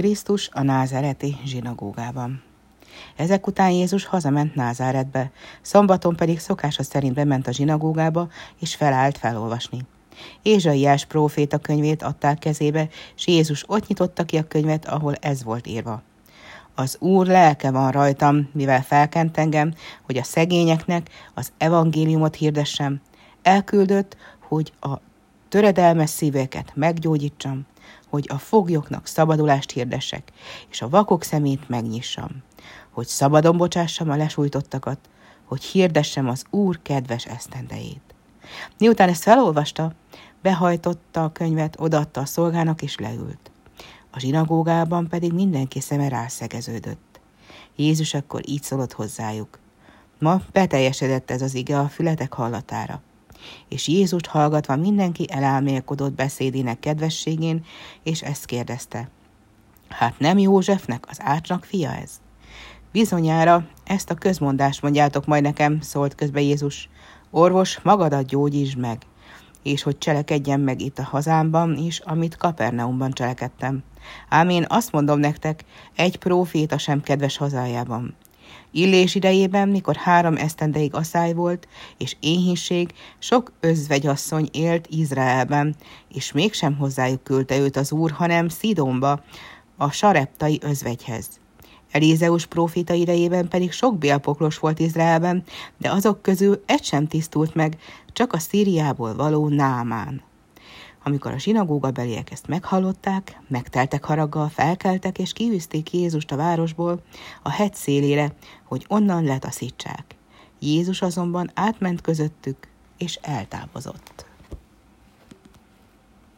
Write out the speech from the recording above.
Krisztus a názáreti zsinagógában. Ezek után Jézus hazament Názáretbe, szombaton pedig szokása szerint bement a zsinagógába, és felállt felolvasni. Ézsaiás próféta könyvét adták kezébe, és Jézus ott nyitotta ki a könyvet, ahol ez volt írva. Az Úr lelke van rajtam, mivel felkent engem, hogy a szegényeknek az evangéliumot hirdessem. Elküldött, hogy a töredelmes szíveket meggyógyítsam, hogy a foglyoknak szabadulást hirdessek, és a vakok szemét megnyissam, hogy szabadon bocsássam a lesújtottakat, hogy hirdessem az Úr kedves esztendejét. Miután ezt felolvasta, behajtotta a könyvet, odaadta a szolgának és leült. A zsinagógában pedig mindenki szeme rászegeződött. Jézus akkor így szólott hozzájuk. Ma beteljesedett ez az ige a fületek hallatára. És Jézust hallgatva mindenki elálmélkodott beszédének kedvességén, és ezt kérdezte. Hát nem Józsefnek, az ácsnak fia ez? Bizonyára ezt a közmondást mondjátok majd nekem, szólt közbe Jézus. Orvos, magadat gyógyítsd meg, és hogy cselekedjem meg itt a hazámban is, amit Kapernaumban cselekedtem. Ám én azt mondom nektek, egy próféta sem kedves hazájában. Illés idejében, mikor három esztendeig asszály volt, és éhínség, sok özvegyasszony élt Izraelben, és mégsem hozzájuk küldte őt az úr, hanem Szidonba, a sareptai özvegyhez. Elízeus prófita idejében pedig sok bélpoklos volt Izraelben, de azok közül egy sem tisztult meg, csak a Szíriából való Námán. Amikor a zsinagóga beliek ezt meghallották, megteltek haraggal, felkeltek és kiűzték Jézust a városból a hegy szélére, hogy onnan letaszítsák. Jézus azonban átment közöttük, és eltávozott.